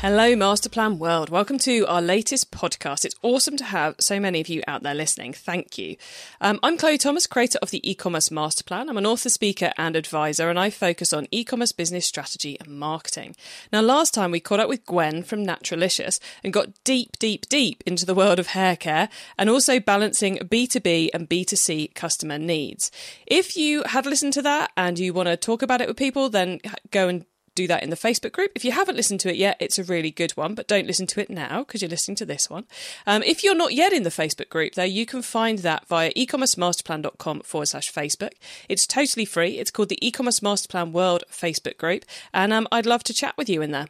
Hello, Masterplan World. Welcome to our latest podcast. It's awesome to have so many of you out there listening. Thank you. Um, I'm Chloe Thomas, creator of the e-commerce masterplan. I'm an author, speaker, and advisor, and I focus on e-commerce business strategy and marketing. Now, last time we caught up with Gwen from Naturalicious and got deep, deep, deep into the world of hair care and also balancing B2B and B2C customer needs. If you have listened to that and you want to talk about it with people, then go and do that in the Facebook group. If you haven't listened to it yet, it's a really good one, but don't listen to it now because you're listening to this one. Um, if you're not yet in the Facebook group, though, you can find that via ecommercemasterplan.com forward slash Facebook. It's totally free. It's called the e-commerce masterplan world Facebook group, and um, I'd love to chat with you in there.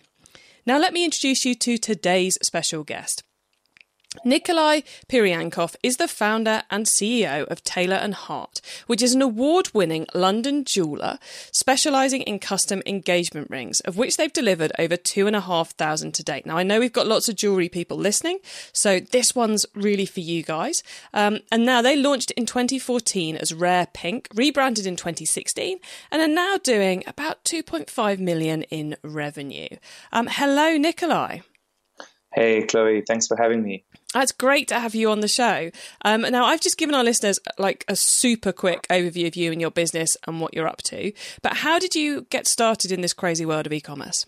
Now, let me introduce you to today's special guest. Nikolay Piriankov is the founder and CEO of Taylor and Hart, which is an award-winning London jeweler specializing in custom engagement rings, of which they've delivered over two and a half thousand to date. Now, I know we've got lots of jewelry people listening, so this one's really for you guys. Um, and now they launched in 2014 as Rare Pink, rebranded in 2016, and are now doing about 2.5 million in revenue. Um, hello, Nikolai. Hey, Chloe. Thanks for having me. It's great to have you on the show. Um, now, I've just given our listeners like a super quick overview of you and your business and what you're up to. But how did you get started in this crazy world of e-commerce?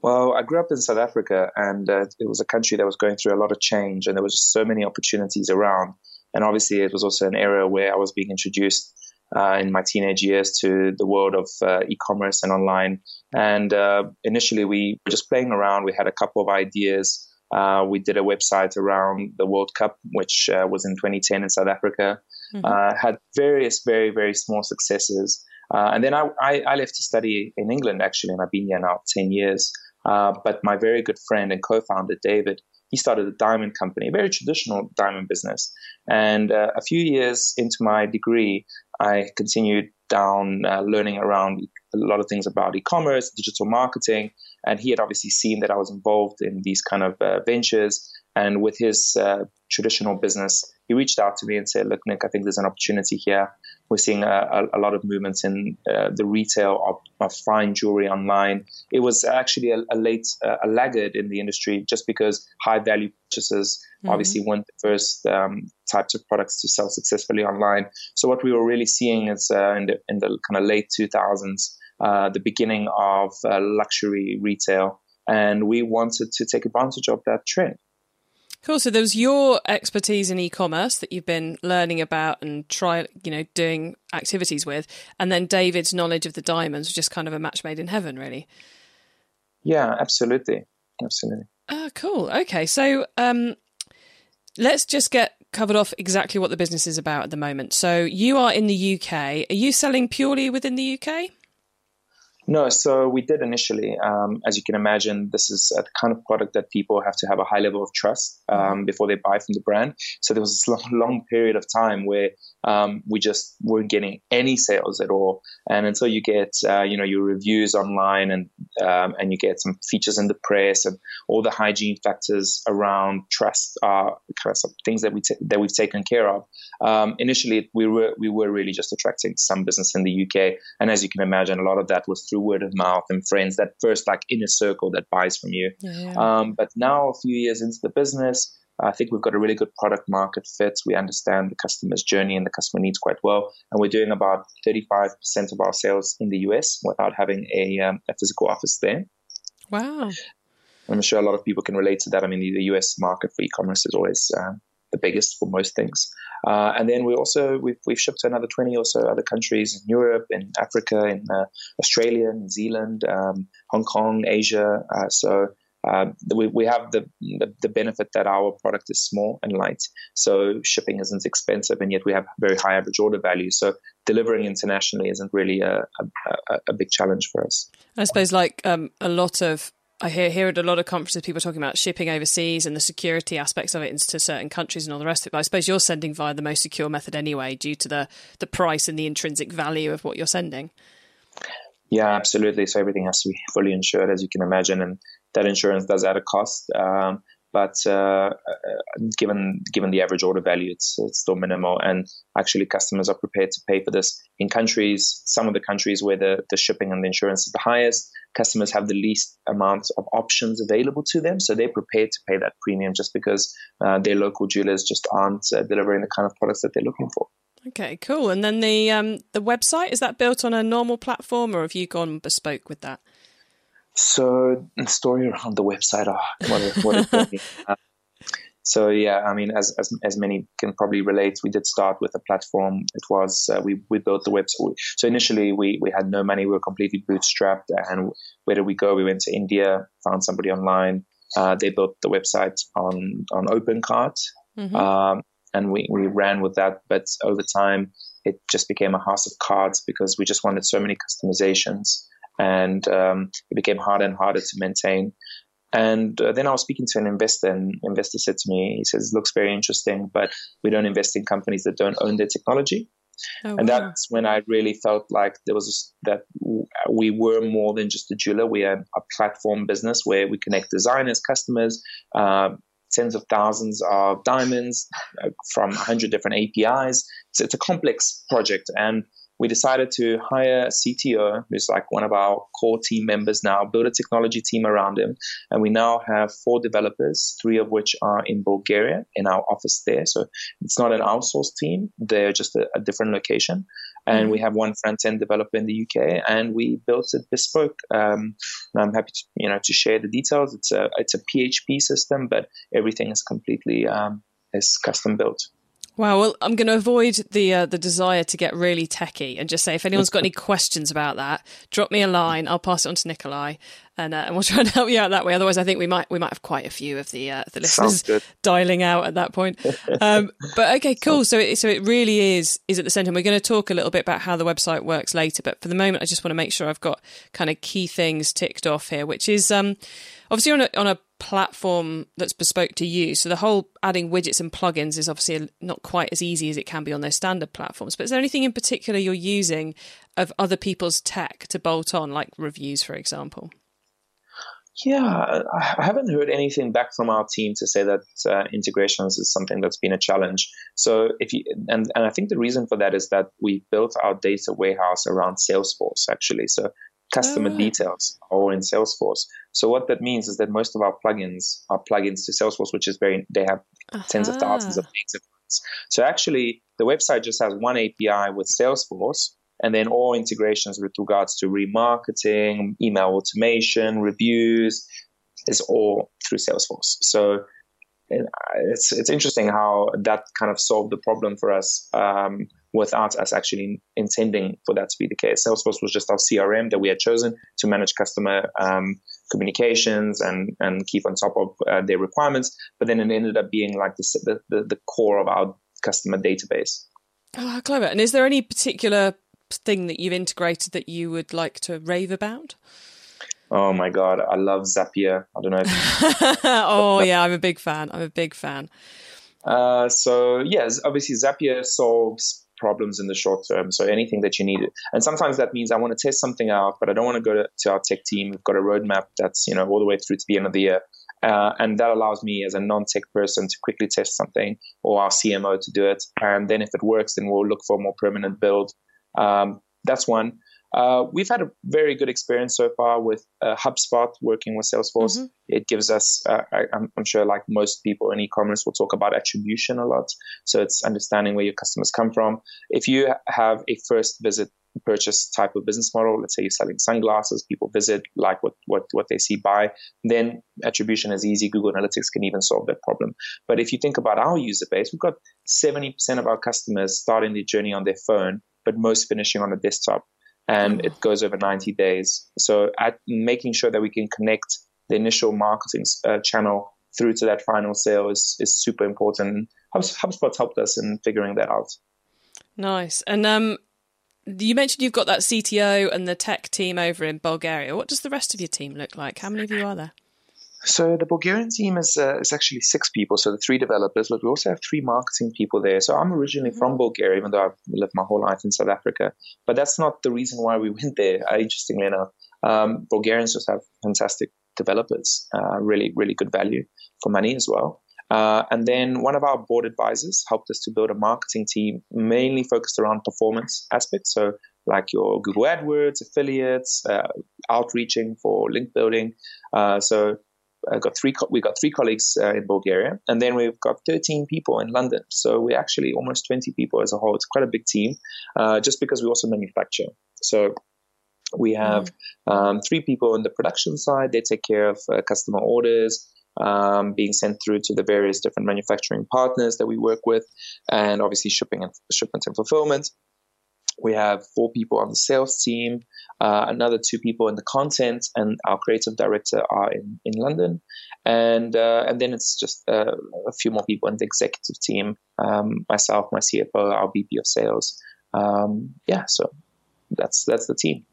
Well, I grew up in South Africa, and uh, it was a country that was going through a lot of change, and there was just so many opportunities around. And obviously, it was also an area where I was being introduced uh, in my teenage years to the world of uh, e-commerce and online. And uh, initially, we were just playing around. We had a couple of ideas. Uh, we did a website around the World Cup, which uh, was in 2010 in South Africa. Mm-hmm. Uh, had various, very, very small successes. and then I, I, I, left to study in England, actually, and I've been here now 10 years. but my very good friend and co founder, David, he started a diamond company, a very traditional diamond business. And uh, a few years into my degree, I continued down uh, learning around a lot of things about e-commerce, digital marketing, and he had obviously seen that I was involved in these kind of uh, ventures. And with his uh, traditional business, he reached out to me and said, "Look, Nick, I think there's an opportunity here. We're seeing a, a, a lot of movements in uh, the retail of, of, fine jewelry online. It was actually a, a late uh, a laggard in the industry, just because high value purchases mm-hmm. obviously weren't the first um, types of products to sell successfully online. So what we were really seeing is uh, in the in the kind of late 2000s, uh, the beginning of uh, luxury retail, and we wanted to take advantage of that trend. Cool. So there was your expertise in e-commerce that you've been learning about and try, you know, doing activities with, and then David's knowledge of the diamonds was just kind of a match made in heaven, really. Yeah, absolutely, absolutely. Oh, cool. Okay, so um, let's just get covered off exactly what the business is about at the moment. So you are in the UK. Are you selling purely within the UK? No, so we did initially. Um, as you can imagine, this is a kind of product that people have to have a high level of trust um, before they buy from the brand. So there was this long, long period of time where um, we just weren't getting any sales at all. And until you get, uh, you know, your reviews online and um, and you get some features in the press and all the hygiene factors around trust are kind of some things that we t- that we've taken care of. Um, initially, we were we were really just attracting some business in the UK, and as you can imagine, a lot of that was through word of mouth and friends, that first like inner circle that buys from you. Yeah. Um, but now, a few years into the business, I think we've got a really good product market fit. We understand the customer's journey and the customer needs quite well. And we're doing about 35% of our sales in the US without having a, um, a physical office there. Wow. I'm sure a lot of people can relate to that. I mean, the, the US market for e commerce is always uh, the biggest for most things. Uh, and then we also we've, we've shipped to another 20 or so other countries in Europe, in Africa, in uh, Australia, New Zealand, um, Hong Kong, Asia. Uh, so uh, we, we have the, the, the benefit that our product is small and light, so shipping isn't expensive, and yet we have very high average order value. So delivering internationally isn't really a, a, a big challenge for us. I suppose, like um, a lot of I hear here at a lot of conferences people talking about shipping overseas and the security aspects of it into certain countries and all the rest of it. But I suppose you're sending via the most secure method anyway, due to the the price and the intrinsic value of what you're sending. Yeah, absolutely. So everything has to be fully insured, as you can imagine, and that insurance does add a cost. Um, but uh, uh, given given the average order value, it's it's still minimal, and actually customers are prepared to pay for this. In countries, some of the countries where the, the shipping and the insurance is the highest, customers have the least amount of options available to them, so they're prepared to pay that premium just because uh, their local jewelers just aren't uh, delivering the kind of products that they're looking for. Okay, cool. And then the um, the website is that built on a normal platform, or have you gone bespoke with that? So the story around the website, oh, what a, what a uh, so yeah, I mean, as, as as many can probably relate, we did start with a platform. It was uh, we we built the website. So initially, we we had no money. We were completely bootstrapped. And where did we go? We went to India, found somebody online. Uh, they built the website on on OpenCart, mm-hmm. um, and we we ran with that. But over time, it just became a house of cards because we just wanted so many customizations and um, it became harder and harder to maintain. And uh, then I was speaking to an investor, and investor said to me, he says, "Looks very interesting, but we don't invest in companies that don't own their technology." Oh, and wow. that's when I really felt like there was a, that we were more than just a jeweler. We are a platform business where we connect designers, customers, uh, tens of thousands of diamonds uh, from 100 different APIs. So it's a complex project, and we decided to hire a CTO, who's like one of our core team members now, build a technology team around him. And we now have four developers, three of which are in Bulgaria in our office there. So it's not an outsourced team, they're just a, a different location. And mm-hmm. we have one front end developer in the UK, and we built it bespoke. Um, and I'm happy to you know to share the details. It's a it's a PHP system, but everything is completely um, is custom built. Wow. Well, I'm going to avoid the uh, the desire to get really techie and just say if anyone's got any questions about that, drop me a line. I'll pass it on to Nikolay, and, uh, and we'll try and help you out that way. Otherwise, I think we might we might have quite a few of the uh, the listeners dialing out at that point. Um, but okay, cool. So it, so it really is is at the centre. And we're going to talk a little bit about how the website works later, but for the moment, I just want to make sure I've got kind of key things ticked off here, which is um, obviously on a on a platform that's bespoke to you. So the whole adding widgets and plugins is obviously not quite as easy as it can be on those standard platforms. But is there anything in particular you're using of other people's tech to bolt on, like reviews, for example? Yeah, I haven't heard anything back from our team to say that uh, integrations is something that's been a challenge. So if you and and I think the reason for that is that we built our data warehouse around Salesforce actually. So customer oh, details all in Salesforce. So what that means is that most of our plugins are plugins to Salesforce, which is very they have uh-huh. tens of thousands of data points. So actually, the website just has one API with Salesforce, and then all integrations with regards to remarketing, email automation, reviews is all through Salesforce. So it's it's interesting how that kind of solved the problem for us. Um, without us actually intending for that to be the case. Salesforce was just our CRM that we had chosen to manage customer um, communications and, and keep on top of uh, their requirements. But then it ended up being like the, the, the core of our customer database. Oh, how clever. And is there any particular thing that you've integrated that you would like to rave about? Oh my god, I love Zapier. I don't know. If- oh yeah, I'm a big fan. I'm a big fan. Uh, so yes, obviously Zapier solves problems in the short term. So anything that you need, and sometimes that means I want to test something out, but I don't want to go to, to our tech team. We've got a roadmap that's you know all the way through to the end of the year, uh, and that allows me as a non-tech person to quickly test something, or our CMO to do it, and then if it works, then we'll look for a more permanent build. Um, that's one. Uh, we've had a very good experience so far with uh, HubSpot working with Salesforce. Mm-hmm. It gives us, uh, I, am sure, like most people in e-commerce, will talk about attribution a lot. So it's understanding where your customers come from. If you have a first visit purchase type of business model, let's say you're selling sunglasses, people visit, like what what what they see, buy, then attribution is easy. Google Analytics can even solve that problem. But if you think about our user base, we've got 70% of our customers starting the journey on their phone, but most finishing on a desktop and it goes over 90 days. So at making sure that we can connect the initial marketing uh, channel through to that final sale is, is super important. HubSpot's helped us in figuring that out. Nice. And um, you mentioned you've got that CTO and the tech team over in Bulgaria. What does the rest of your team look like? How many of you are there? So the Bulgarian team is uh, is actually six people. So the three developers, but we also have three marketing people there. So I'm originally from mm-hmm. Bulgaria, even though I've lived my whole life in South Africa. But that's not the reason why we went there. Uh, interestingly enough, um, Bulgarians just have fantastic developers, uh, really really good value for money as well. Uh, and then one of our board advisors helped us to build a marketing team mainly focused around performance aspects. So, like your Google AdWords, affiliates, uh, outreaching for link building. Uh, so, I got three. Co- we got three colleagues uh, in Bulgaria, and then we've got 13 people in London. So we're actually almost 20 people as a whole. It's quite a big team, uh, just because we also manufacture. So we have mm. um, three people on the production side. They take care of uh, customer orders um, being sent through to the various different manufacturing partners that we work with, and obviously shipping and shipment and fulfillment. We have four people on the sales team, uh, another two people in the content, and our creative director are in, in London, and uh, and then it's just uh, a few more people in the executive team. Um, myself, my CFO, our VP of sales. Um, yeah, so that's that's the team.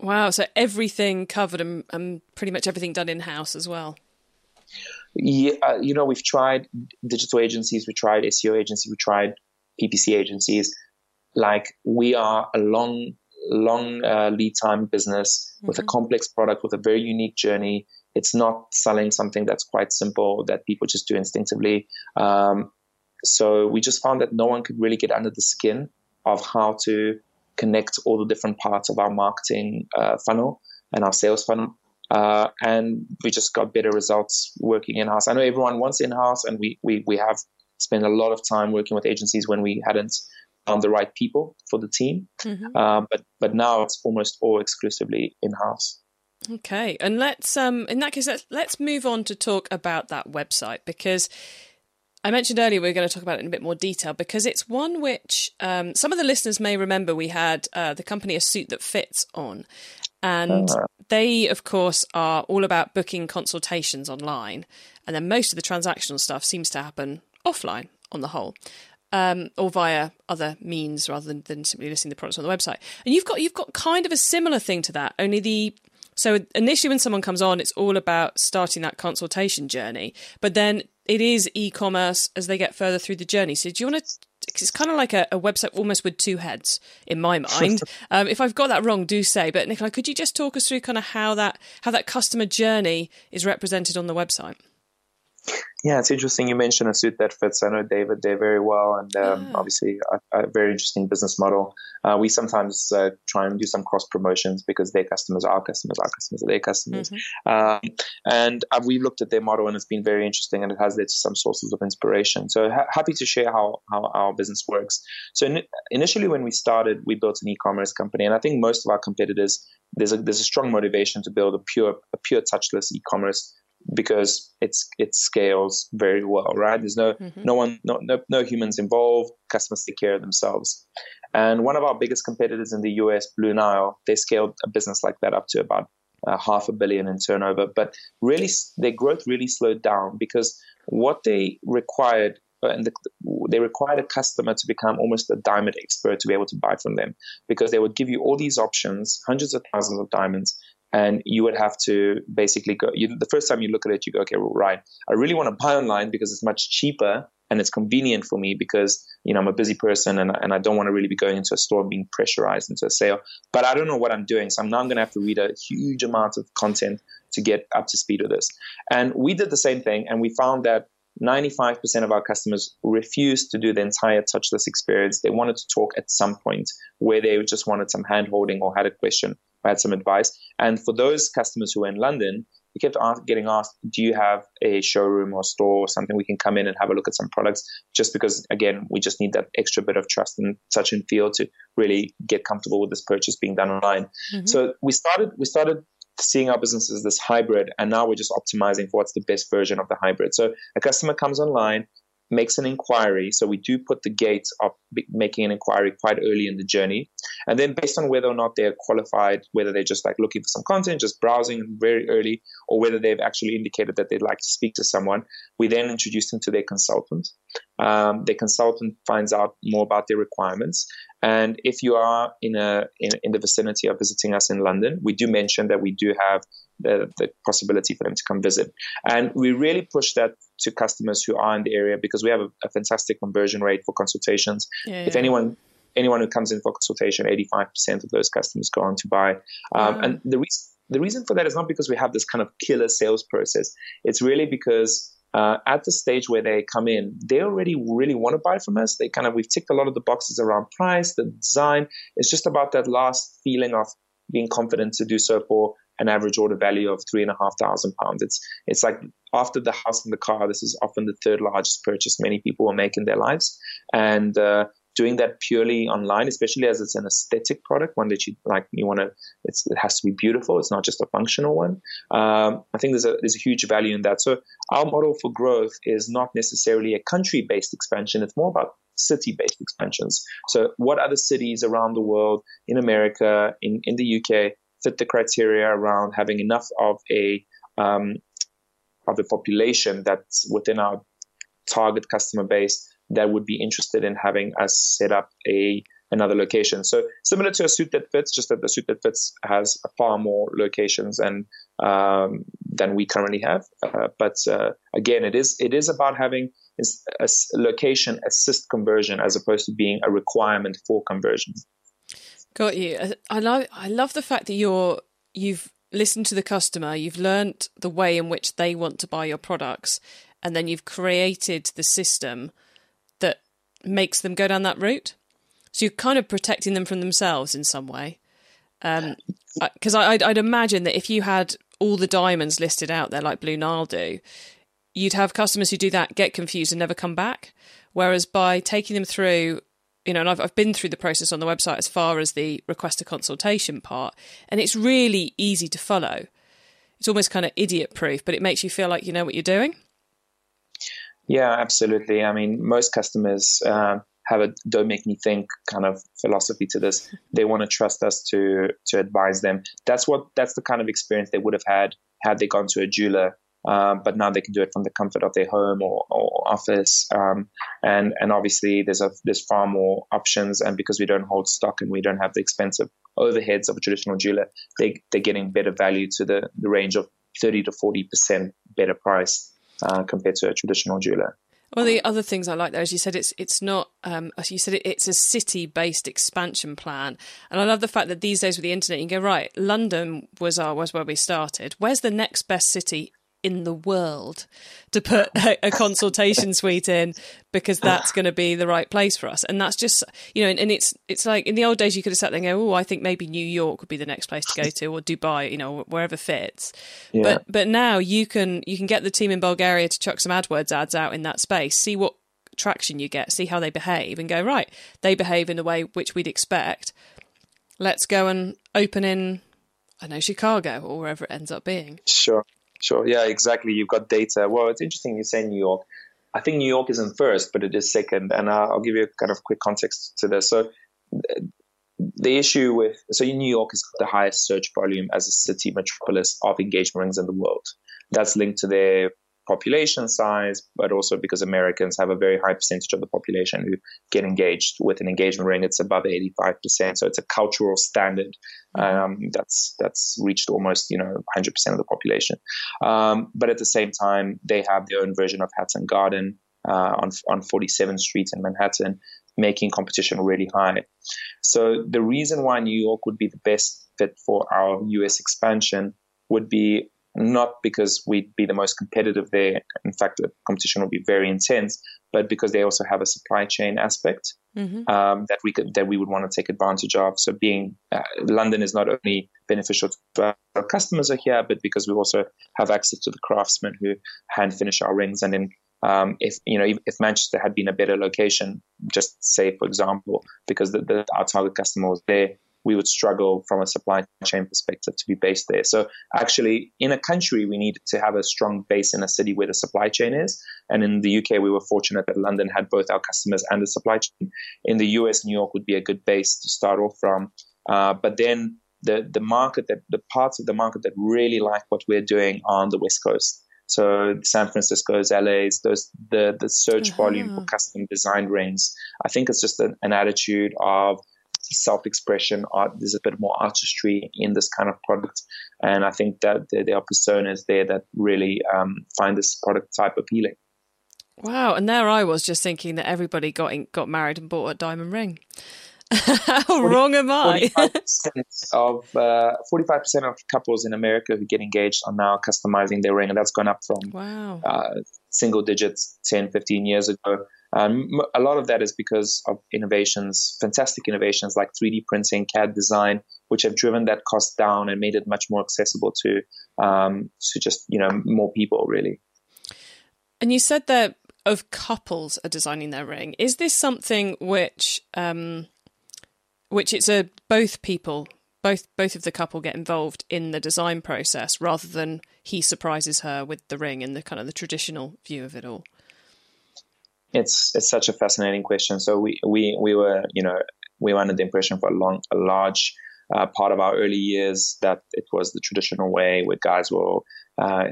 Wow! So everything covered and, and pretty much everything done in house as well. Yeah, uh, you know, we've tried digital agencies, we tried SEO agencies, we tried PPC agencies. Like we are a long, long uh, lead time business mm-hmm. with a mm-hmm. complex product with a very unique journey. It's not selling something that's quite simple that people just do instinctively. Um, so we just found that no one could really get under the skin of how to connect all the different parts of our marketing uh, funnel and our sales funnel. Uh, and we just got better results working in house. I know everyone wants in house, and we, we, we have spent a lot of time working with agencies when we hadn't found the right people for the team. Mm-hmm. Uh, but but now it's almost all exclusively in house. Okay, and let's um in that case let's let's move on to talk about that website because I mentioned earlier we are going to talk about it in a bit more detail because it's one which um, some of the listeners may remember we had uh, the company A Suit That Fits on. And uh, they, of course, are all about booking consultations online. And then most of the transactional stuff seems to happen offline on the whole. Um, or via other means rather than, than simply listing the products on the website. And you've got you've got kind of a similar thing to that. Only the so initially when someone comes on, it's all about starting that consultation journey. But then it is e-commerce as they get further through the journey. So do you want to? It's kind of like a, a website almost with two heads in my mind. um, if I've got that wrong, do say. But Nicola, could you just talk us through kind of how that how that customer journey is represented on the website? Yeah, it's interesting you mentioned a suit that fits. I know David there very well, and um, yeah. obviously a, a, very interesting business model. Uh, we sometimes uh, try and do some cross promotions because their customers are our customers, our customers are their customers. Mm-hmm. Um, and uh, we've looked at their model, and it's been very interesting, and it has led to some sources of inspiration. So ha- happy to share how how our business works. So in, initially, when we started, we built an e-commerce company, and I think most of our competitors there's a there's a strong motivation to build a pure a pure touchless e-commerce because it's it scales very well, right? There's no mm-hmm. no one no, no no humans involved. Customers take care of themselves. And one of our biggest competitors in the US, Blue Nile, they scaled a business like that up to about uh, half a billion in turnover. But really, their growth really slowed down because what they required uh, and the, they required a customer to become almost a diamond expert to be able to buy from them because they would give you all these options, hundreds of thousands of diamonds, and you would have to basically go. You, the first time you look at it, you go, okay, well, right. I really want to buy online because it's much cheaper and it's convenient for me because you know I'm a busy person and and I don't want to really be going into a store and being pressurized into a sale. But I don't know what I'm doing, so I'm now going to have to read a huge amount of content to get up to speed with this. And we did the same thing, and we found that 95% of our customers refused to do the entire touchless experience. They wanted to talk at some point where they just wanted some hand holding or had a question I had some advice. And for those customers who were in London, we kept ask, getting asked, do you have a showroom or store or something we can come in and have a look at some products? Just because, again, we just need that extra bit of trust and touch and feel to really get comfortable with this purchase being done online. Mm-hmm. So we started, we started seeing our business as this hybrid, and now we're just optimizing for what's the best version of the hybrid. So a customer comes online, makes an inquiry. So we do put the gates of making an inquiry quite early in the journey. And then based on whether or not they're qualified, whether they're just like looking for some content, just browsing very early, or whether they've actually indicated that they'd like to speak to someone, we then introduce them to their consultant. Um, their consultant finds out more about their requirements. And if you are in a in, in the vicinity of visiting us in London, we do mention that we do have the, the possibility for them to come visit. And we really push that to customers who are in the area because we have a, a fantastic conversion rate for consultations. Yeah, if anyone anyone who comes in for consultation, 85% of those customers go on to buy. Um, And the reason the reason for that is not because we have this kind of killer sales process. It's really because uh, at the stage where they come in, they already really want to buy from us. They kind of we've ticked a lot of the boxes around price, the design. It's just about that last feeling of being confident to do so for an average order value of three and a half thousand pounds. It's it's like after the house and the car, this is often the third largest purchase many people will make in their lives, and uh, doing that purely online, especially as it's an aesthetic product, one that you like, you want to, it has to be beautiful. It's not just a functional one. Um, I think there's a, there's a huge value in that. So our model for growth is not necessarily a country based expansion. It's more about city based expansions. So what other cities around the world, in America, in, in the UK, fit the criteria around having enough of a, um, of a population that's within our target customer base that would be interested in having us set up a another location. So similar to a suit that fits, just that the suit that fits has far more locations and um, than we currently have. Uh, but uh, again, it is it is about having a location assist conversion as opposed to being a requirement for conversion. Got you. Uh, I love I love the fact that you're you've listened to the customer, you've learnt the way in which they want to buy your products, and then you've created the system that makes them go down that route. So you're kind of protecting them from themselves in some way. Because um, I'd, I'd imagine that if you had all the diamonds listed out there like Blue Nile do, you'd have customers who do that get confused and never come back. Whereas by taking them through, you know, and I've, I've been through the process on the website as far as the request a consultation part, and it's really easy to follow. It's almost kind of idiot proof, but it makes you feel like you know what you're doing. Yeah, absolutely. I mean, most customers uh, have a "don't make me think" kind of philosophy to this. They want to trust us to to advise them. That's what that's the kind of experience they would have had had they gone to a jeweler. Um, but now they can do it from the comfort of their home or, or office, um, and and obviously there's a there's far more options. And because we don't hold stock and we don't have the expensive overheads of a traditional jeweler, they they're getting better value to the the range of thirty to forty percent better price uh, compared to a traditional jeweler. Well, the other things I like there is you said it's it's not um, you said it, it's a city based expansion plan, and I love the fact that these days with the internet you can go right. London was our was where we started. Where's the next best city in the world to put a, a consultation suite in because that's going to be the right place for us. And that's just, you know, and, and, it's it's like in the old days you could have sat there and go, oh, I think maybe New York would be the next place to go to, or Dubai, you know, wherever fits. Yeah. But but now you can you can get the team in Bulgaria to chuck some AdWords ads out in that space, see what traction you get, see how they behave, and go right. They behave in a way which we'd expect. Let's go and open in I know Chicago or wherever it ends up being. Sure. Sure. Yeah, exactly. You've got data. Well, it's interesting you say New York. I think New York isn't first, but it is second. And I'll give you a kind of quick context to this. So, the issue with so New York is the highest search volume as a city metropolis of engagement rings in the world. That's linked to their population size, but also because Americans have a very high percentage of the population who get engaged with an engagement ring. It's above 85%. So it's a cultural standard um, that's that's reached almost you know 100% of the population. Um, but at the same time, they have their own version of Hatton Garden uh, on on 47th Street in Manhattan, making competition really high. So the reason why New York would be the best fit for our US expansion would be not because we'd be the most competitive there. In fact, the competition will be very intense, but because they also have a supply chain aspect mm-hmm. um, that we could that we would want to take advantage of. So, being uh, London is not only beneficial to our customers are here, but because we also have access to the craftsmen who hand finish our rings, and then um, if you know if Manchester had been a better location, just say for example, because the, the, our target customer was there, we would struggle from a supply chain perspective to be based there. So actually, in a country, we need to have a strong base in a city where the supply chain is. And in the UK, we were fortunate that London had both our customers and the supply chain. In the US, New York would be a good base to start off from. Uh, but then the the market that the parts of the market that really like what we're doing on the West Coast. So San Francisco's, LA's, those the the search uh-huh. volume for custom designed rings. I think it's just an, an attitude of self-expression art there's a bit more artistry in this kind of product and i think that there, are personas there that really um, find this product type appealing wow and there i was just thinking that everybody got in, got married and bought a diamond ring how 40, wrong am I? 45% of uh, 45% of couples in America who get engaged are now customizing their ring, and that's gone up from wow. uh, single digits 10, 15 years ago. Um, a lot of that is because of innovations, fantastic innovations like 3D printing, CAD design, which have driven that cost down and made it much more accessible to um, to just you know more people really. And you said that of couples are designing their ring. Is this something which um, which it's a both people both both of the couple get involved in the design process rather than he surprises her with the ring and the kind of the traditional view of it all it's it's such a fascinating question so we we we were you know we were under the impression for a long a large uh, part of our early years that it was the traditional way where guys will uh,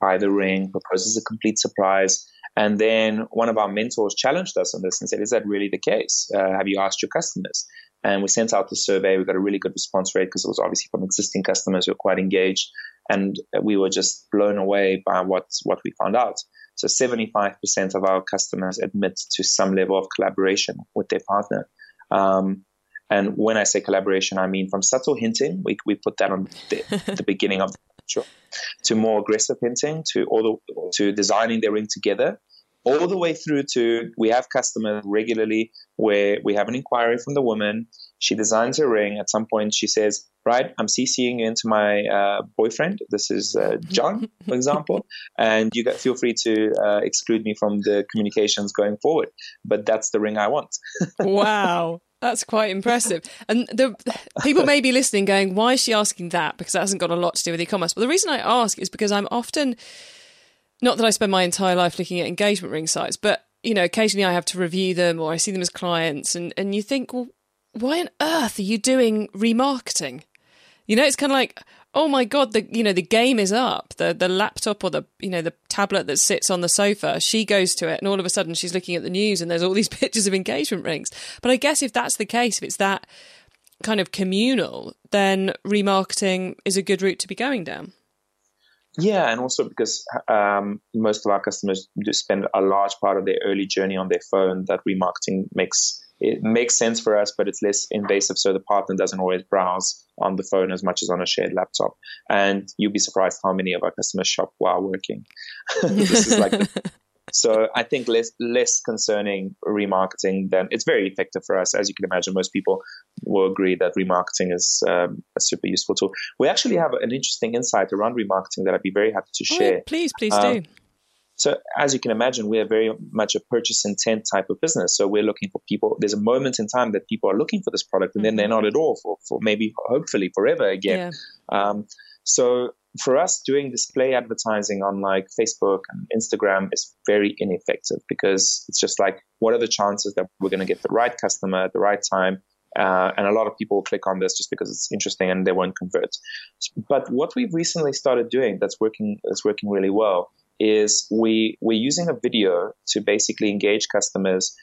buy the ring propose as a complete surprise and then one of our mentors challenged us on this and said, Is that really the case? Uh, have you asked your customers? And we sent out the survey. We got a really good response rate because it was obviously from existing customers who were quite engaged. And we were just blown away by what, what we found out. So 75% of our customers admit to some level of collaboration with their partner. Um, and when I say collaboration, I mean from subtle hinting, we, we put that on the, the beginning of the show, to more aggressive hinting, to all the, to designing their ring together, all the way through to we have customers regularly where we have an inquiry from the woman. She designs a ring. At some point, she says, Right, I'm CCing into my uh, boyfriend. This is uh, John, for example. And you got, feel free to uh, exclude me from the communications going forward. But that's the ring I want. wow. That's quite impressive. And the people may be listening going, why is she asking that? Because that hasn't got a lot to do with e-commerce. But the reason I ask is because I'm often not that I spend my entire life looking at engagement ring sites, but you know, occasionally I have to review them or I see them as clients, and and you think, well, why on earth are you doing remarketing? You know, it's kind of like, oh my god, the you know the game is up. The the laptop or the you know the tablet that sits on the sofa, she goes to it, and all of a sudden she's looking at the news, and there's all these pictures of engagement rings. But I guess if that's the case, if it's that kind of communal, then remarketing is a good route to be going down. Yeah, and also because um, most of our customers do spend a large part of their early journey on their phone, that remarketing makes it makes sense for us, but it's less invasive, so the partner doesn't always browse on the phone as much as on a shared laptop. And you'd be surprised how many of our customers shop while working. this is like the, so I think less less concerning remarketing than it's very effective for us. As you can imagine, most people will agree that remarketing is um, a super useful tool. We actually have an interesting insight around remarketing that I'd be very happy to oh, share. Oh, please, please um, do. So as you can imagine, we are very much a purchase intent type of business. So we're looking for people. There's a moment in time that people are looking for this product, and mm-hmm. then they're not at all for, for maybe hopefully forever again. Yeah. Um, so for us, doing display advertising on like Facebook and Instagram is very ineffective because it's just like, what are the chances that we're going to get the right customer at the right time? Uh, and a lot of people click on this just because it's interesting and they won't convert. But what we've recently started doing that's working that's working really well is we we're using a video to basically engage customers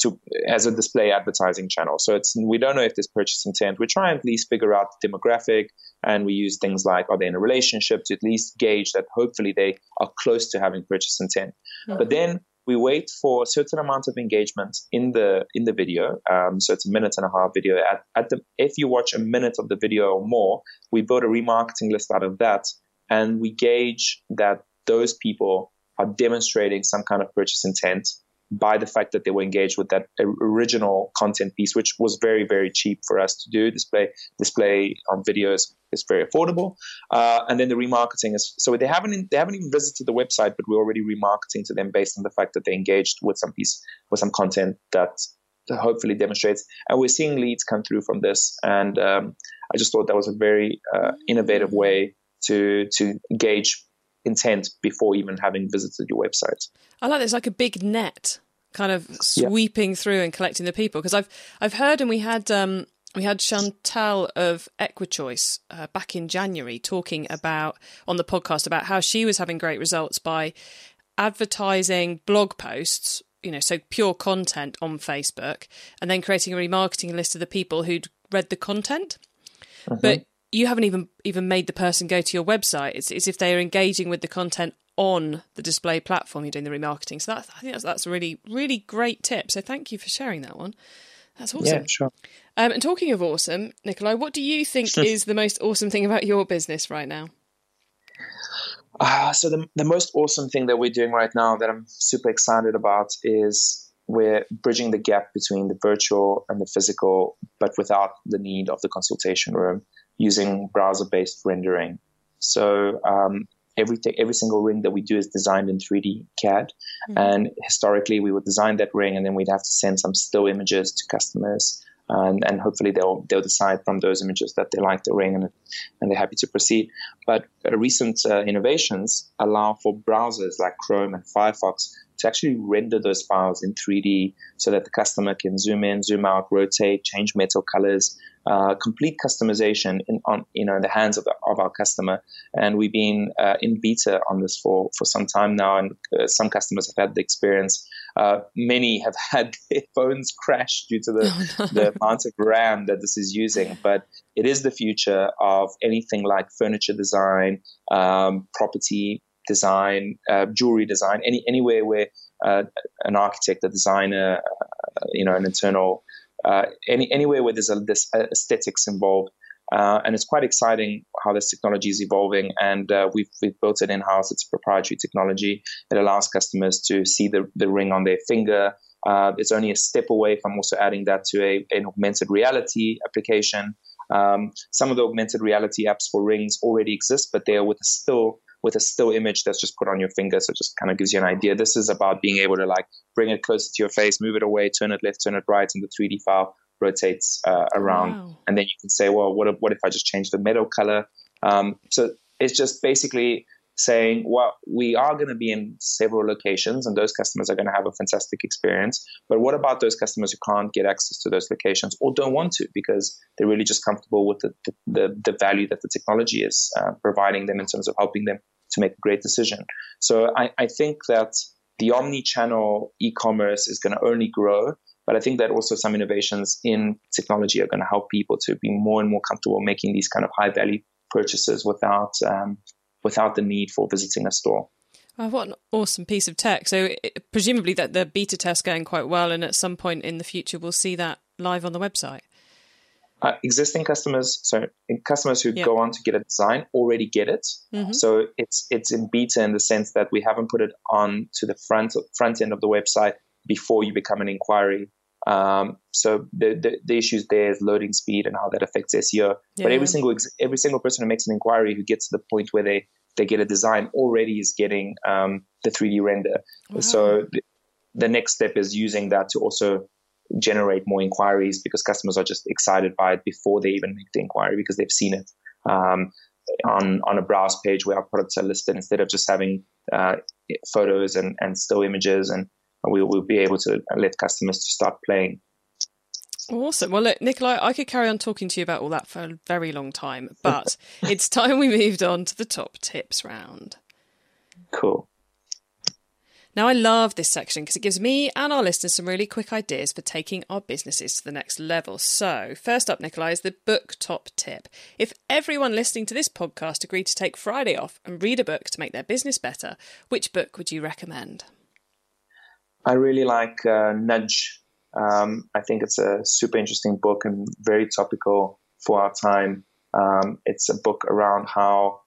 to as a display advertising channel. So it's we don't know if there's purchase intent. We try and at least figure out the demographic, and we use things like are they in a relationship to at least gauge that hopefully they are close to having purchase intent. Mm-hmm. But then we wait for a certain amount of engagement in the in the video. Um, so it's a minute and a half video. At, at the if you watch a minute of the video or more, we build a remarketing list out of that, and we gauge that those people are demonstrating some kind of purchase intent by the fact that they were engaged with that original content piece, which was very, very cheap for us to do. Display display on videos is very affordable, uh, and then the remarketing is so they haven't they haven't even visited the website, but we're already remarketing to them based on the fact that they engaged with some piece with some content that hopefully demonstrates, and we're seeing leads come through from this. And um, I just thought that was a very uh, innovative way to to gauge intent before even having visited your website. I like this, like a big net kind of sweeping yeah. through and collecting the people because I've I've heard and we had um, we had Chantal of Equichoice uh, back in January talking about on the podcast about how she was having great results by advertising blog posts you know, so pure content on Facebook, and then creating a remarketing list of the people who'd read the content. Mm-hmm. But you haven't even even made the person go to your website. It's, it's if they are engaging with the content on the display platform you're doing the remarketing. So that, I think that's, that's a really, really great tip. So thank you for sharing that one. That's awesome. Yeah, sure. Um, and talking of awesome, Nikolay, what do you think is the most awesome thing about your business right now? Uh, so the, the most awesome thing that we're doing right now that I'm super excited about is we're bridging the gap between the virtual and the physical, but without the need of the consultation room using browser-based rendering. So um, every every single ring that we do is designed in 3D CAD, mm-hmm. and historically we would design that ring, and then we'd have to send some still images to customers, and, and hopefully they'll they'll decide from those images that they like the ring and and they're happy to proceed. But uh, recent uh, innovations allow for browsers like Chrome and Firefox to actually render those files in 3D so that the customer can zoom in, zoom out, rotate, change metal colors, uh, complete customization in on you know in the hands of, the, of our customer. And we've been uh, in beta on this for for some time now, and uh, some customers have had the experience. Uh, many have had their phones crash due to the, oh, no. the amount of RAM that this is using. But it is the future of anything like furniture design, um, property design, uh, jewelry design, any anywhere where uh, an architect, a designer, uh, you know, an internal, uh, any anywhere where there's a, this aesthetics involved. Uh, and it's quite exciting how this technology is evolving, and uh, we've we've built it in house. It's proprietary technology. It allows customers to see the, the ring on their finger. it's only a step away from also adding that to a, an augmented reality application. Um, some of the augmented reality apps for rings already exist, but they are with a still with a still image that's just put on your finger. So it just kind of gives you an idea. This is about being able to like bring it closer to your face, move it away, turn it left, turn it right, and the 3D file rotates uh, around. Wow. And then you can say, well, what if, what if I just change the metal color? Um, so it's just basically saying, well, we are going to be in several locations and those customers are going to have a fantastic experience. But what about those customers who can't get access to those locations or don't want to because they're really just comfortable with the, the, the value that the technology is uh, providing them in terms of helping them to make a great decision. So I, I think that the omni-channel e-commerce is going to only grow, but I think that also some innovations in technology are going to help people to be more and more comfortable making these kind of high value purchases without um, without the need for visiting a store. Oh, what an awesome piece of tech! So it, presumably that the beta test going quite well, and at some point in the future we'll see that live on the website. Uh, existing customers, so customers who go on to get a design already get it. Mm-hmm. So it's it's in beta in the sense that we haven't put it on to the front front end of the website before you become an inquiry. Um, so the, the, the issues there is loading speed and how that affects SEO. Yeah. But every single every single person who makes an inquiry who gets to the point where they they get a design already is getting um, the 3D render. Wow. So the, the next step is using that to also generate more inquiries because customers are just excited by it before they even make the inquiry because they've seen it um, on on a browse page where our products are listed instead of just having uh, photos and, and still images and we will be able to let customers to start playing Awesome. Well, look, Nikolay, I could carry on talking to you about all that for a very long time, but it's time we moved on to the top tips round. Cool. Now, I love this section because it gives me and our listeners some really quick ideas for taking our businesses to the next level. So, first up, Nikolay, is the book top tip. If everyone listening to this podcast agreed to take Friday off and read a book to make their business better, which book would you recommend? I really like uh, Nudge. Um, I think it's a super interesting book and very topical for our time. Um, it's a book around how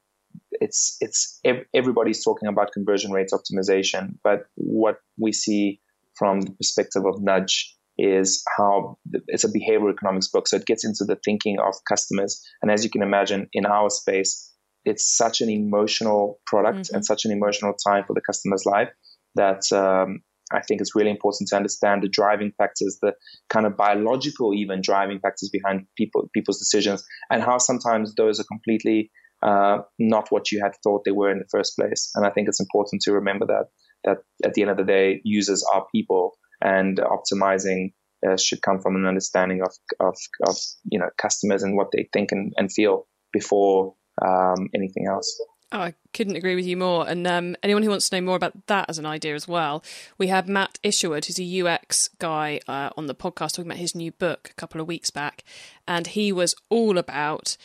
it's it's everybody's talking about conversion rates optimization, but what we see from the perspective of Nudge is how it's a behavioral economics book. So it gets into the thinking of customers, and as you can imagine, in our space, it's such an emotional product mm-hmm. and such an emotional time for the customer's life that um, I think it's really important to understand the driving factors, the kind of biological even driving factors behind people people's decisions, and how sometimes those are completely uh, not what you had thought they were in the first place. And I think it's important to remember that that at the end of the day, users are people, and optimizing uh, should come from an understanding of, of of you know customers and what they think and, and feel before um, anything else. Oh, I couldn't agree with you more. And um, anyone who wants to know more about that as an idea as well, we had Matt Isherwood, who's a UX guy, uh, on the podcast talking about his new book a couple of weeks back, and he was all about.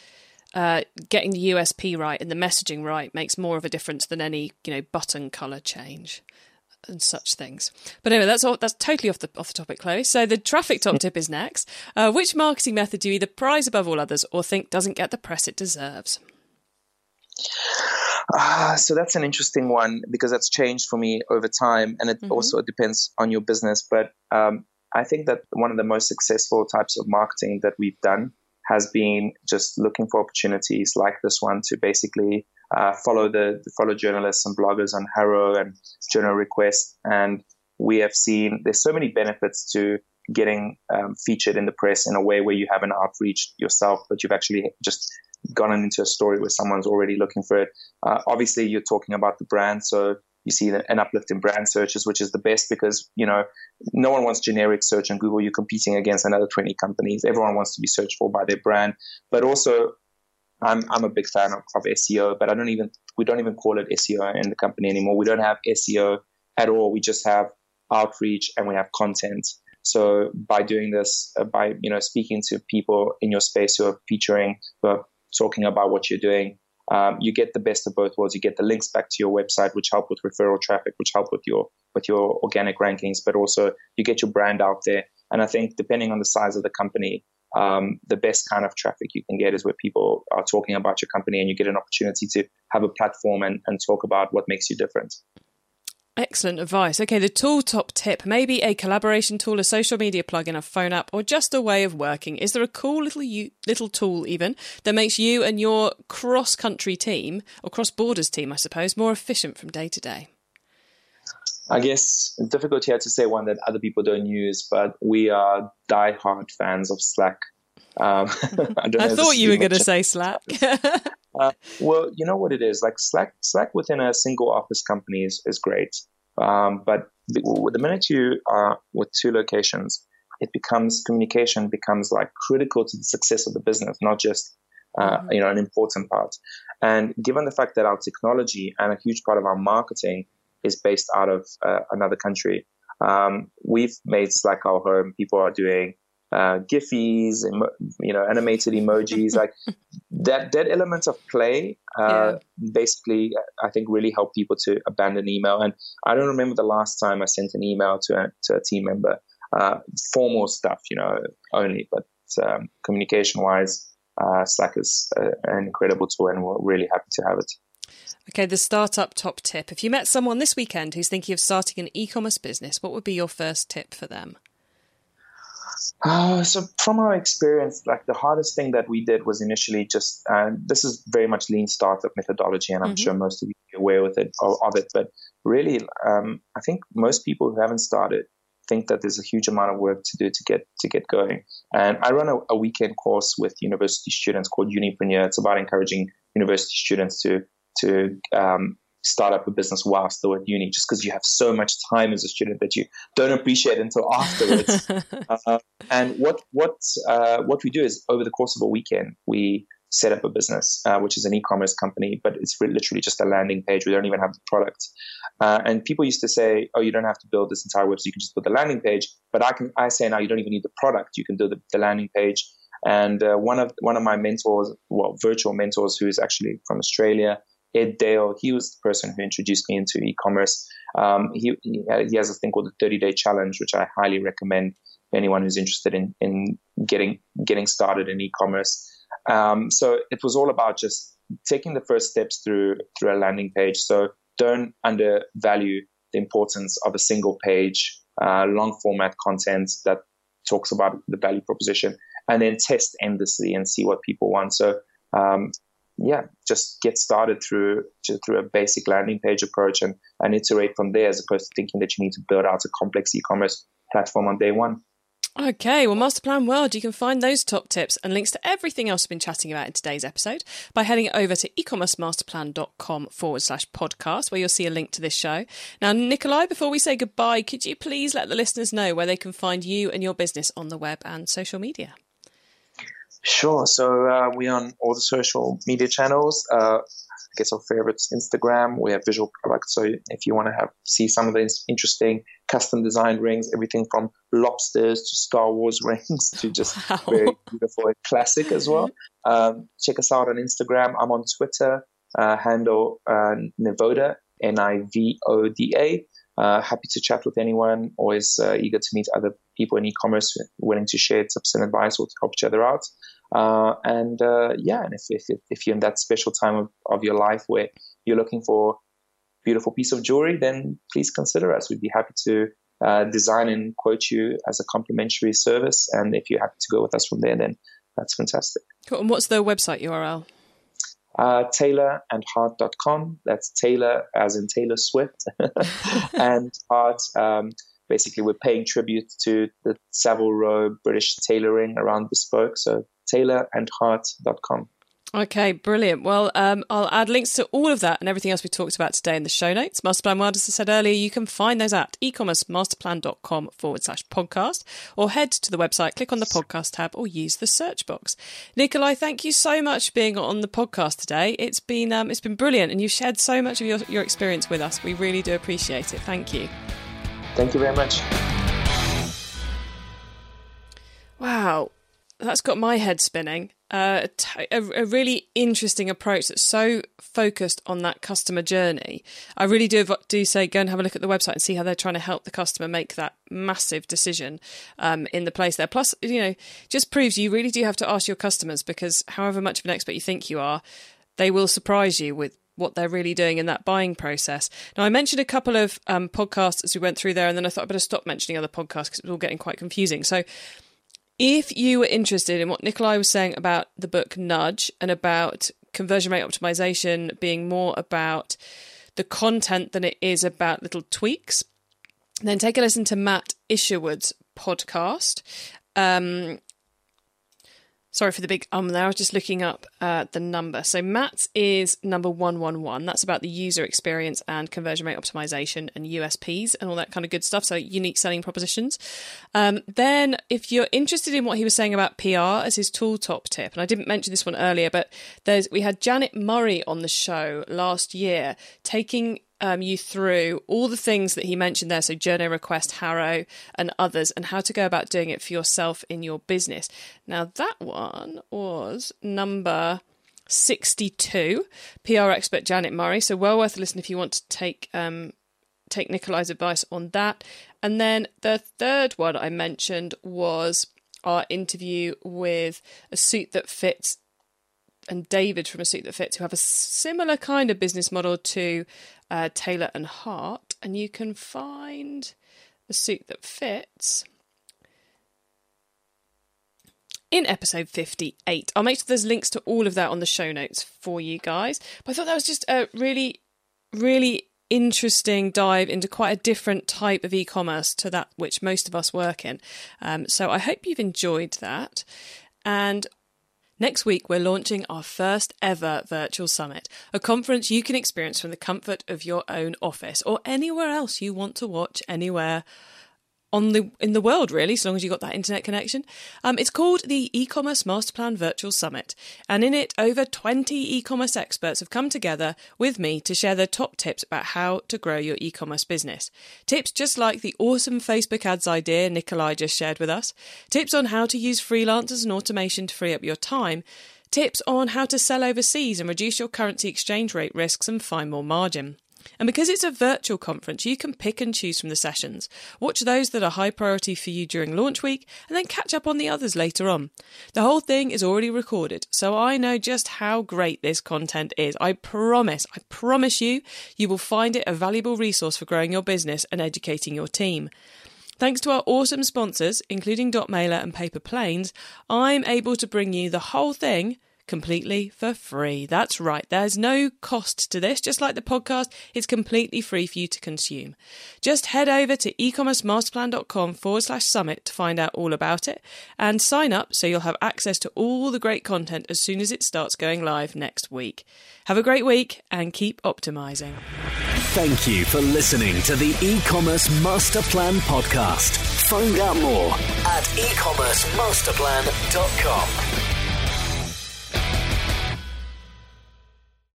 Uh, getting the USP right and the messaging right makes more of a difference than any, you know, button color change and such things. But anyway, that's all, that's totally off the off the topic, Chloe. So the traffic top tip is next. Uh, which marketing method do you either prize above all others or think doesn't get the press it deserves? Uh, so that's an interesting one because that's changed for me over time, and it mm-hmm. also depends on your business. But um, I think that one of the most successful types of marketing that we've done has been just looking for opportunities like this one to basically uh, follow the, follow journalists and bloggers on HARO and Journo requests. and we have seen there's so many benefits to getting um, featured in the press in a way where you haven't outreach yourself, but you've actually just gone into a story where someone's already looking for it. Uh, obviously, you're talking about the brand, so you see an uplift in brand searches, which is the best because you know no one wants generic search on Google. You're competing against another 20 companies. Everyone wants to be searched for by their brand, but also I'm I'm a big fan of, of SEO, but I don't even we don't even call it SEO in the company anymore. We don't have SEO at all. We just have outreach and we have content. So by doing this, uh, by you know speaking to people in your space who are featuring, who are talking about what you're doing, um, you get the best of both worlds. You get the links back to your website, which help with referral traffic, which help with your with your organic rankings, but also you get your brand out there. And I think depending on the size of the company, um, the best kind of traffic you can get is where people are talking about your company and you get an opportunity to have a platform and, and talk about what makes you different. Excellent advice. Okay, the tool top tip maybe a collaboration tool, a social media plugin, a phone app, or just a way of working. Is there a cool little you, little tool even that makes you and your cross country team or cross borders team, I suppose, more efficient from day to day? I guess it's difficult here to say one that other people don't use, but we are die-hard fans of Slack. Um, I, I thought you were going to say Slack. Uh, well, you know what it is like Slack. Slack within a single office company is, is great, um, but the, the minute you are with two locations, it becomes communication becomes like critical to the success of the business, not just uh, mm-hmm. you know an important part. And given the fact that our technology and a huge part of our marketing is based out of uh, another country, um, we've made Slack our home. People are doing uh, Giphies, emo- you know, animated emojis, like that. That element of play, uh, yeah. basically, I think really help people to abandon email. And I don't remember the last time I sent an email to a, to a team member. Uh, formal stuff, you know, only, but um, communication wise, uh, Slack is uh, an incredible tool, and we're really happy to have it. Okay, the startup top tip. If you met someone this weekend who's thinking of starting an e commerce business, what would be your first tip for them? Uh, so from our experience, like the hardest thing that we did was initially just, uh, this is very much lean startup methodology, and I'm mm-hmm. sure most of you are aware with it of, of it. But really, um, I think most people who haven't started think that there's a huge amount of work to do to get to get going. And I run a, a weekend course with university students called Unipreneur. It's about encouraging university students to to um, start up a business whilst they're at uni just because you have so much time as a student that you don't appreciate until afterwards. uh, and what what uh, what we do is over the course of a weekend we set up a business, uh, which is an e-commerce company, but it's literally just a landing page. We don't even have the product. Uh, and people used to say, "Oh, you don't have to build this entire website; you can just build the landing page." But I can I say now you don't even need the product; you can do the, the landing page. And uh, one of one of my mentors, well, virtual mentors, who is actually from Australia, Ed Dale, he was the person who introduced me into e-commerce. Um, he, he has a thing called the 30 day challenge, which I highly recommend anyone who's interested in, in getting, getting started in e-commerce. Um, so it was all about just taking the first steps through, through a landing page. So don't undervalue the importance of a single page, uh, long format content that talks about the value proposition and then test endlessly and see what people want. So um, yeah, just get started through through a basic landing page approach and, and iterate from there as opposed to thinking that you need to build out a complex e-commerce platform on day one. Okay, well, Masterplan World, you can find those top tips and links to everything else we've been chatting about in today's episode by heading over to ecommercemasterplan.com forward slash podcast, where you'll see a link to this show. Now, Nikolay, before we say goodbye, could you please let the listeners know where they can find you and your business on the web and social media? Sure. So uh, we're on all the social media channels. Uh, I guess our favorites, Instagram. We have visual products. So if you want to have see some of these interesting custom designed rings, everything from lobsters to Star Wars rings to just wow. very beautiful and classic as well. Um, check us out on Instagram. I'm on Twitter, uh, handle uh, Nivoda, N I V O D A. Uh, happy to chat with anyone. Always uh, eager to meet other people in e-commerce willing to share tips and advice or to help each other out. Uh, and uh, yeah, and if, if, if you're in that special time of, of your life where you're looking for beautiful piece of jewelry, then please consider us. We'd be happy to uh, design and quote you as a complimentary service. And if you're happy to go with us from there, then that's fantastic. Cool. And what's the website URL? Uh, taylorandhart.com. That's Taylor as in Taylor Swift and Hart. Um, basically, we're paying tribute to the Savile Row British tailoring around bespoke. So taylorandhart.com. Okay, brilliant. Well, um, I'll add links to all of that and everything else we talked about today in the show notes. Masterplan World, as I said earlier, you can find those at ecommercemasterplan.com forward slash podcast or head to the website, click on the podcast tab or use the search box. Nikolay, thank you so much for being on the podcast today. It's been, um, it's been brilliant and you've shared so much of your, your experience with us. We really do appreciate it. Thank you. Thank you very much. Wow that's got my head spinning. Uh, a, a, really interesting approach that's so focused on that customer journey. I really do do say go and have a look at the website and see how they're trying to help the customer make that massive decision um, in the place there. Plus, you know, just proves you really do have to ask your customers because however much of an expert you think you are, they will surprise you with what they're really doing in that buying process. Now, I mentioned a couple of um, podcasts as we went through there, and then I thought I'd better stop mentioning other podcasts because it was all getting quite confusing. So, if you were interested in what Nikolay was saying about the book Nudge and about conversion rate optimization being more about the content than it is about little tweaks, then take a listen to Matt Isherwood's podcast. Um, Sorry for the big um there. I was just looking up uh, the number. So Matt's is number 111. That's about the user experience and conversion rate optimization and USPs and all that kind of good stuff. So unique selling propositions. Um, then, if you're interested in what he was saying about PR as his tool top tip, and I didn't mention this one earlier, but there's we had Janet Murray on the show last year taking um, you through all the things that he mentioned there, so Journo Request, HARO, and others, and how to go about doing it for yourself in your business. Now, that one was number 62, PR expert Janet Murray. So, well worth a listen if you want to take um, take Nikolay's advice on that. And then the third one I mentioned was our interview with a suit that fits and David from A Suit That Fits, who have a similar kind of business model to uh, Taylor and Hart, and you can find a suit that fits in episode 58. I'll make sure there's links to all of that on the show notes for you guys. But I thought that was just a really, really interesting dive into quite a different type of e commerce to that which most of us work in. Um, so I hope you've enjoyed that. And Next week, we're launching our first ever virtual summit, a conference you can experience from the comfort of your own office or anywhere else you want to watch anywhere on the in the world, really, as long as you've got that internet connection. Um, it's called the E-commerce Masterplan Virtual Summit, and in it, over 20 e-commerce experts have come together with me to share their top tips about how to grow your e-commerce business. Tips just like the awesome Facebook ads idea Nikolay just shared with us. Tips on how to use freelancers and automation to free up your time. Tips on how to sell overseas and reduce your currency exchange rate risks and find more margin. And because it's a virtual conference, you can pick and choose from the sessions. Watch those that are high priority for you during launch week and then catch up on the others later on. The whole thing is already recorded, so I know just how great this content is. I promise, I promise you, you will find it a valuable resource for growing your business and educating your team. Thanks to our awesome sponsors, including Dot Mailer and Paper Planes, I'm able to bring you the whole thing completely for free. That's right, there's no cost to this. Just like the podcast, it's completely free for you to consume. Just head over to ecommercemasterplan.com forward slash summit to find out all about it and sign up so you'll have access to all the great content as soon as it starts going live next week. Have a great week and keep optimizing. Thank you for listening to the e-commerce master plan podcast. Find out more at ecommercemasterplan.com.